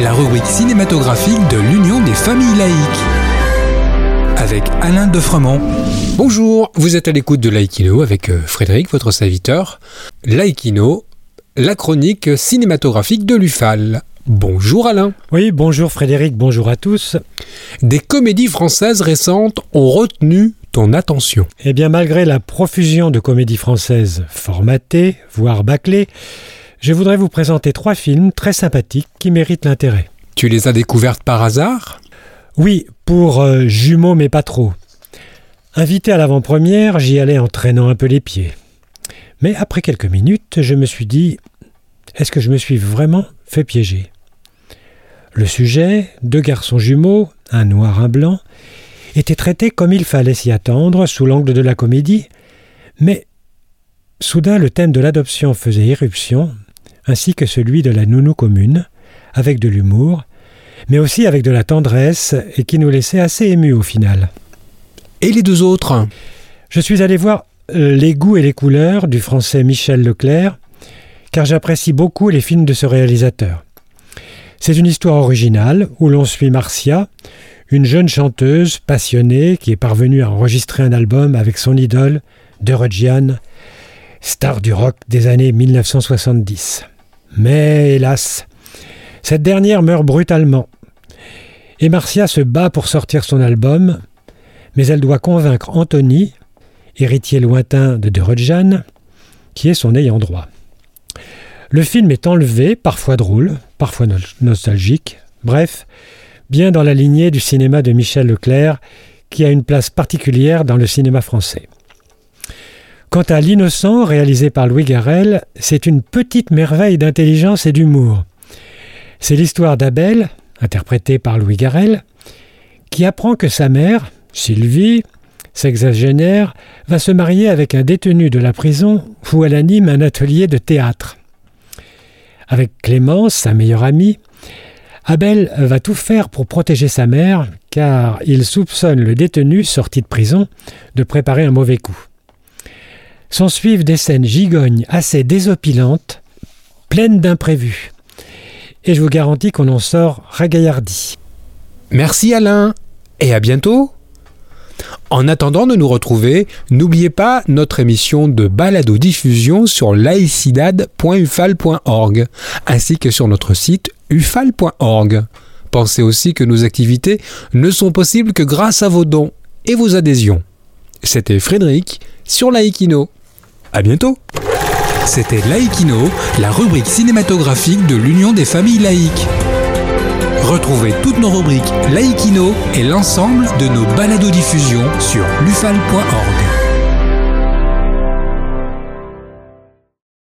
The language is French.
La rubrique cinématographique de l'Union des familles laïques. Avec Alain Defremont. Bonjour, vous êtes à l'écoute de Laïkino avec euh, Frédéric, votre serviteur. Laïkino, la chronique cinématographique de l'UFAL. Bonjour Alain. Oui, bonjour Frédéric, bonjour à tous. Des comédies françaises récentes ont retenu ton attention. Eh bien, malgré la profusion de comédies françaises formatées, voire bâclées, je voudrais vous présenter trois films très sympathiques qui méritent l'intérêt. Tu les as découvertes par hasard? Oui, pour euh, jumeaux mais pas trop. Invité à l'avant-première, j'y allais en traînant un peu les pieds. Mais après quelques minutes, je me suis dit est-ce que je me suis vraiment fait piéger? Le sujet, deux garçons jumeaux, un noir, un blanc, était traité comme il fallait s'y attendre sous l'angle de la comédie, mais soudain le thème de l'adoption faisait irruption, ainsi que celui de la nounou commune, avec de l'humour, mais aussi avec de la tendresse et qui nous laissait assez émus au final. Et les deux autres? Je suis allé voir euh, Les goûts et les couleurs du français Michel Leclerc, car j'apprécie beaucoup les films de ce réalisateur. C'est une histoire originale où l'on suit Marcia, une jeune chanteuse passionnée qui est parvenue à enregistrer un album avec son idole, Dorogian, star du rock des années 1970. Mais hélas, cette dernière meurt brutalement. Et Marcia se bat pour sortir son album, mais elle doit convaincre Anthony, héritier lointain de Dorogian, qui est son ayant droit. Le film est enlevé, parfois drôle, parfois nostalgique, bref, bien dans la lignée du cinéma de Michel Leclerc, qui a une place particulière dans le cinéma français. Quant à L'Innocent, réalisé par Louis Garrel, c'est une petite merveille d'intelligence et d'humour. C'est l'histoire d'Abel, interprétée par Louis Garrel, qui apprend que sa mère, Sylvie, sexagénaire, va se marier avec un détenu de la prison où elle anime un atelier de théâtre. Avec Clémence, sa meilleure amie, Abel va tout faire pour protéger sa mère, car il soupçonne le détenu sorti de prison de préparer un mauvais coup. S'en suivent des scènes gigognes assez désopilantes, pleines d'imprévus. Et je vous garantis qu'on en sort ragaillardi. Merci Alain, et à bientôt en attendant de nous retrouver, n'oubliez pas notre émission de balado-diffusion sur laicidad.ufal.org ainsi que sur notre site ufal.org. Pensez aussi que nos activités ne sont possibles que grâce à vos dons et vos adhésions. C'était Frédéric sur Laïkino. À bientôt. C'était Laïkino, la rubrique cinématographique de l'Union des familles laïques. Retrouvez toutes nos rubriques Laïkino et l'ensemble de nos balados diffusions sur lufal.org.